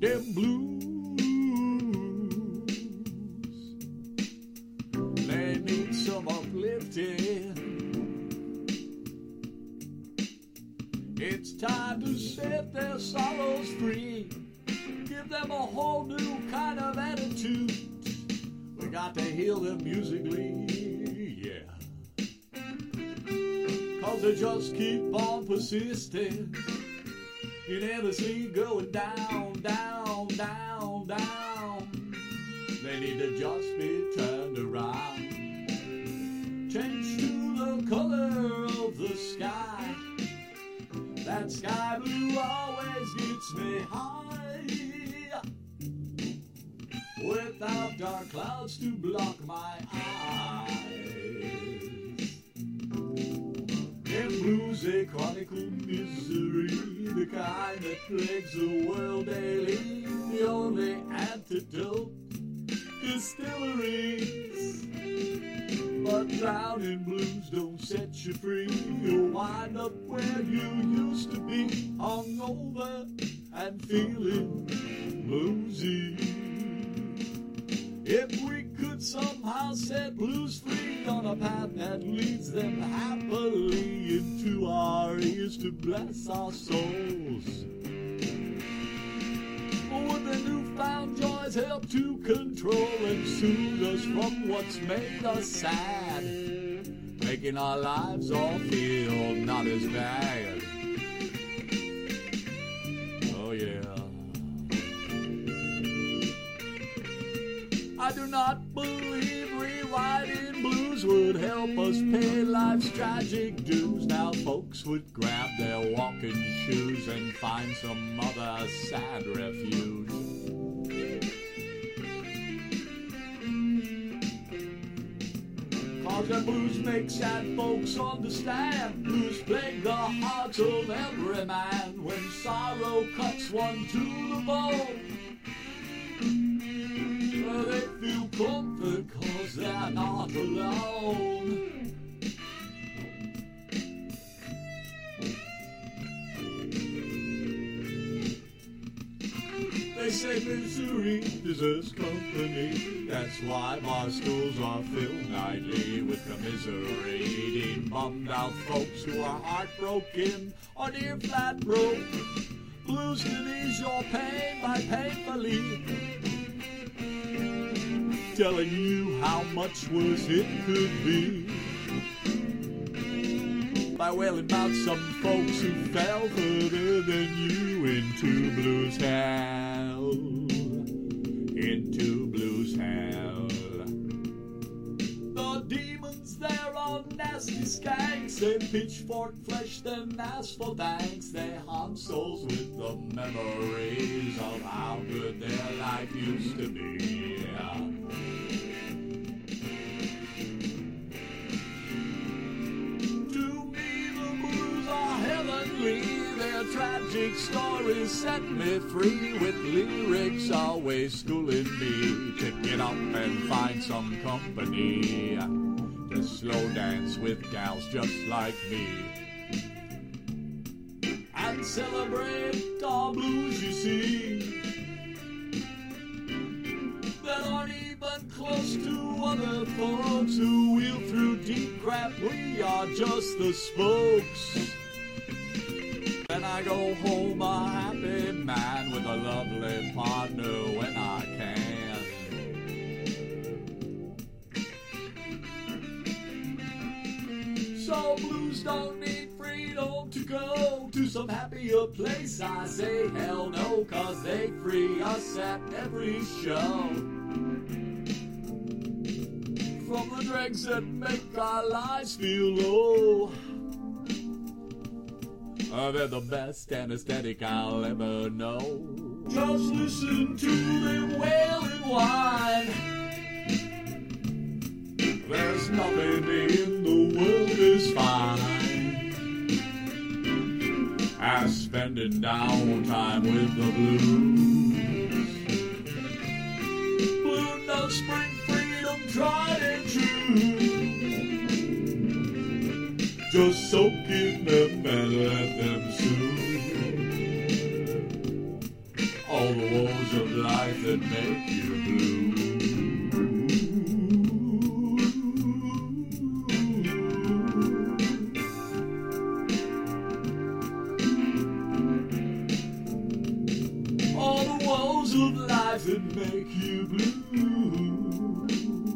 them blues. They need some uplifting. It's time to set their sorrows free. Give them a whole new kind of attitude. We got to heal them musically, yeah. Cause they just keep on persisting. Unanimously going down, down, down, down. They need to just be turned around. Change to the color of the sky. That sky blue always gets me high. Without dark clouds to block my eyes. Blues, they chronicle misery, the kind that plagues the world daily. The only antidote, distilleries. But drowning blues don't set you free. You'll wind up where you used to be, hungover and feeling bluesy. If we could somehow set blues free on a path that leads them happily ears to bless our souls. Would the newfound joys help to control and soothe us from what's made us sad? Making our lives all feel not as bad. Oh yeah. I do not believe would help us pay life's tragic dues. Now folks would grab their walking shoes and find some other sad refuge. Cause the blues make sad folks understand. Blues plague the hearts of every man when sorrow cuts one to the bone. Alone. They say misery deserves company. That's why bar schools are filled nightly with commiserating bummed out folks who are heartbroken or near flat broke. Blues can ease your pain by painfully telling you how much worse it could be. By wailing about some folks who fell further than you into nasty skanks. They pitchfork flesh, then ask for thanks. They haunt souls with the memories of how good their life used to be. To me, the blues are heavenly. Their tragic stories set me free with lyrics always schooling me to get up and find some company. To slow dance with gals just like me. And celebrate our blues, you see. That aren't even close to other folks who wheel through deep crap. We are just the spokes. Then I go home a happy man with a lovely partner So blues don't need freedom to go to some happier place. I say hell no, cause they free us at every show. From the dregs that make our lives feel low. Uh, they're the best anesthetic I'll ever know. Just listen to them wailing whine. There's nothing spending downtime with the blues. Blue notes spring freedom tried and true. Just soak in them and let them soothe. All the woes of life that make you blue. Of life that make you blue.